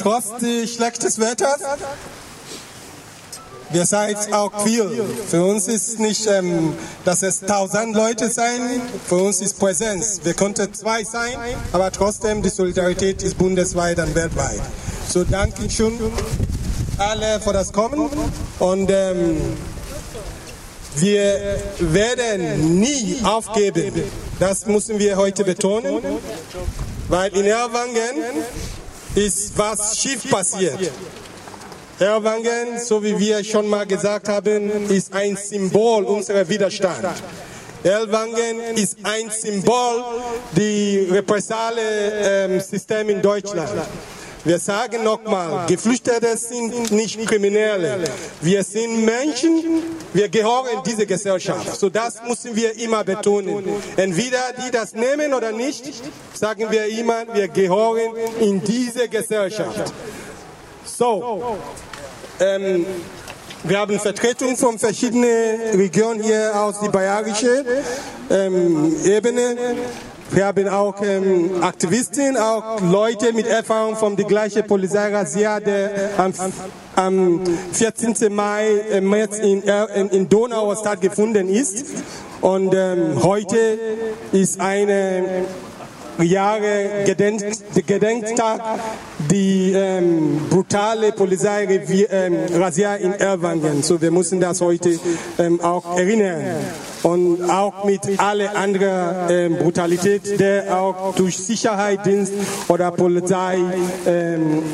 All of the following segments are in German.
trotz des schlechten Wetters, wir seid auch viel. Für uns ist nicht, ähm, dass es tausend Leute sein, für uns ist Präsenz. Wir konnten zwei sein, aber trotzdem die Solidarität ist bundesweit und weltweit. So danke schön alle für das Kommen und ähm, wir werden nie aufgeben. Das müssen wir heute betonen, weil in Erwangen ist was schief passiert. Erwangen, so wie wir schon mal gesagt haben, ist ein Symbol unserer Widerstand. Erwangen ist ein Symbol des Repressalie-Systems in Deutschland. Wir sagen nochmal, Geflüchtete sind nicht Kriminelle. Wir sind Menschen, wir gehören in diese Gesellschaft. So das müssen wir immer betonen. Entweder die das nehmen oder nicht, sagen wir immer, wir gehören in diese Gesellschaft. So, ähm, wir haben Vertretung von verschiedenen Regionen hier aus der bayerischen ähm, Ebene. Wir haben auch ähm, Aktivisten, auch Leute mit Erfahrung von der gleichen Polizeirazzia, der am, am 14. Mai äh, in, in, in Donau stattgefunden ist. Und ähm, heute ist eine Jahre Gedenk Gedenktag die ähm, brutale Polizei-Razzia ähm, in Erwangen. So, wir müssen das heute ähm, auch erinnern. Und auch mit alle anderen ähm, Brutalität, der auch durch Sicherheitsdienst oder Polizeibeamten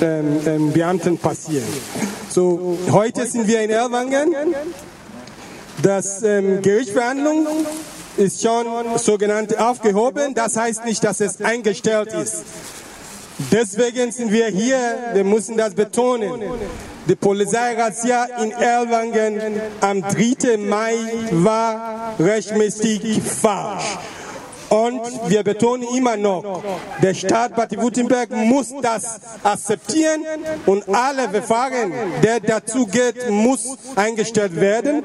ähm, ähm, passiert. So, heute sind wir in Erwangen. Das ähm, Gerichtsverhandlung ist schon sogenannt aufgehoben. Das heißt nicht, dass es eingestellt ist. Deswegen sind wir hier, wir müssen das betonen. Die Polizeirazzia in Erlangen am 3. Mai war rechtmäßig falsch. Und wir betonen immer noch, der Staat Baden-Württemberg muss das akzeptieren und alle Verfahren, der dazu geht, muss eingestellt werden.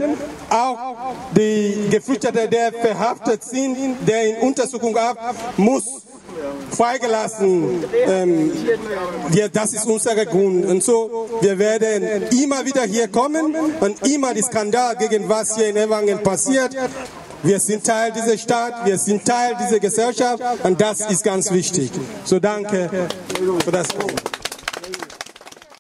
Auch die Geflüchteten, der verhaftet sind, der in Untersuchung ab, muss freigelassen. Ähm, ja, das ist unser Grund. Und so, wir werden immer wieder hier kommen und immer die Skandal gegen was hier in Evangen passiert. Wir sind Teil dieser Stadt, wir sind Teil dieser Gesellschaft und das ist ganz wichtig. So danke für das.